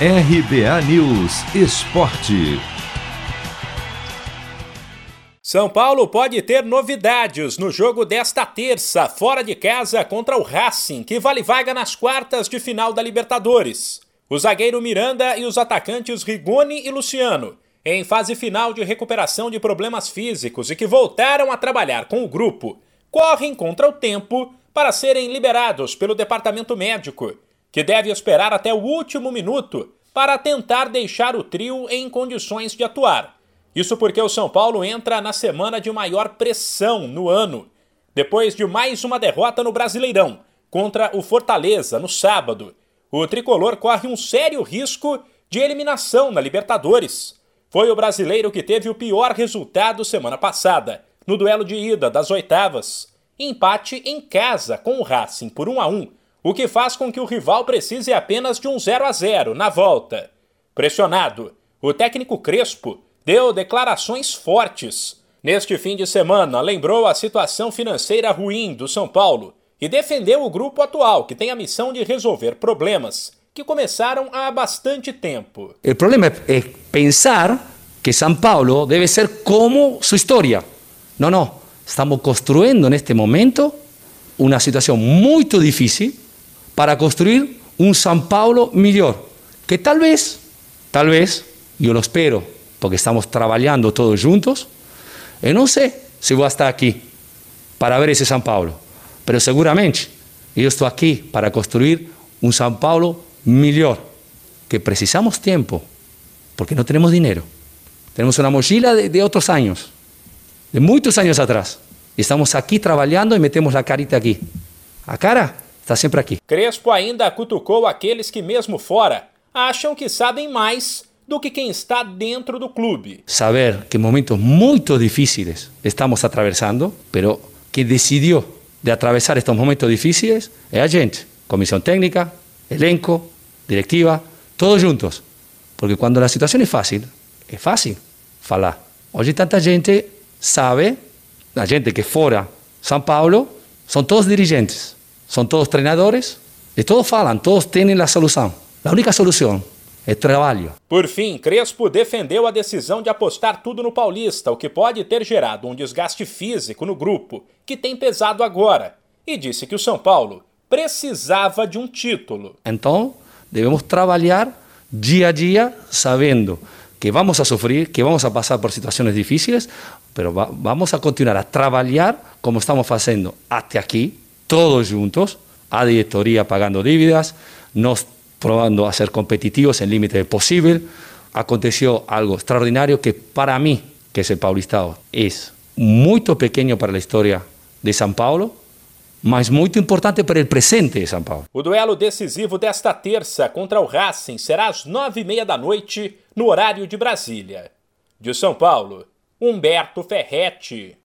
RBA News Esporte. São Paulo pode ter novidades no jogo desta terça, fora de casa contra o Racing, que vale vaga nas quartas de final da Libertadores. O zagueiro Miranda e os atacantes Rigoni e Luciano, em fase final de recuperação de problemas físicos e que voltaram a trabalhar com o grupo, correm contra o tempo para serem liberados pelo departamento médico que deve esperar até o último minuto para tentar deixar o trio em condições de atuar. Isso porque o São Paulo entra na semana de maior pressão no ano, depois de mais uma derrota no Brasileirão contra o Fortaleza no sábado. O tricolor corre um sério risco de eliminação na Libertadores. Foi o brasileiro que teve o pior resultado semana passada, no duelo de ida das oitavas. Empate em casa com o Racing por 1 a 1 o que faz com que o rival precise apenas de um 0 a 0 na volta. Pressionado, o técnico Crespo deu declarações fortes. Neste fim de semana, lembrou a situação financeira ruim do São Paulo e defendeu o grupo atual, que tem a missão de resolver problemas que começaram há bastante tempo. O problema é pensar que São Paulo deve ser como sua história. Não, não. Estamos construindo neste momento uma situação muito difícil para construir un San Paulo mejor, que tal vez, tal vez, yo lo espero, porque estamos trabajando todos juntos, y no sé si voy a estar aquí para ver ese San Paulo, pero seguramente yo estoy aquí para construir un San Paulo mejor, que precisamos tiempo, porque no tenemos dinero. Tenemos una mochila de, de otros años, de muchos años atrás, y estamos aquí trabajando y metemos la carita aquí. A cara está sempre aqui. Crespo ainda cutucou aqueles que, mesmo fora, acham que sabem mais do que quem está dentro do clube. Saber que momentos muito difíceis estamos atravessando, pero que decidiu de atravessar estes momentos difíceis é a gente, comissão técnica, elenco, directiva, todos juntos. Porque quando a situação é fácil, é fácil falar. Hoje tanta gente sabe, a gente que fora São Paulo, são todos dirigentes. Son todos treinadores e todos falam, todos têm a solução. A única solução é trabalho. Por fim, Crespo defendeu a decisão de apostar tudo no Paulista, o que pode ter gerado um desgaste físico no grupo, que tem pesado agora, e disse que o São Paulo precisava de um título. Então, devemos trabalhar dia a dia, sabendo que vamos a sofrer, que vamos a passar por situações difíceis, mas vamos a continuar a trabalhar como estamos fazendo até aqui, todos juntos, a directoría pagando dívidas, nos probando a ser competitivos en límite de posible. Aconteció algo extraordinario que para mí, que es el Paulistado, es muy pequeño para la historia de São Paulo, mas muito importante para o presente de São Paulo. O duelo decisivo desta terça contra o Racing será às nove e meia da noite, no horário de Brasília. De São Paulo, Humberto Ferretti.